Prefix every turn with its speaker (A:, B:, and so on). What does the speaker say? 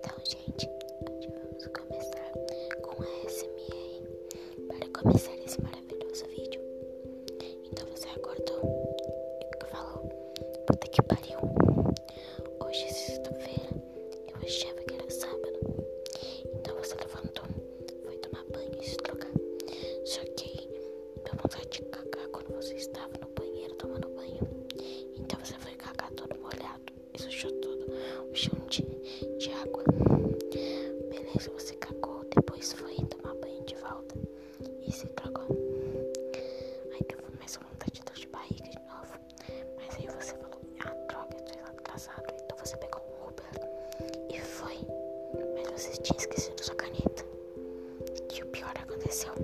A: Então, gente, hoje vamos começar com a SMR para começar esse maravilhoso vídeo. Então você acordou e falou, puta que pariu. Hoje é sexta-feira, eu achava que era sábado. Então você levantou, foi tomar banho e se trocar. Só que deu vontade de cagar quando você estava no banheiro tomando banho. Então você foi cagar todo molhado e sujou todo o chão de vez você cagou, depois foi tomar banho de volta e se drogou, Aí teve mais vontade de dor de barriga de novo. Mas aí você falou, ah, droga, eu tô atrasado. Então você pegou um Uber e foi. Mas você tinha esquecido sua caneta. E o pior aconteceu.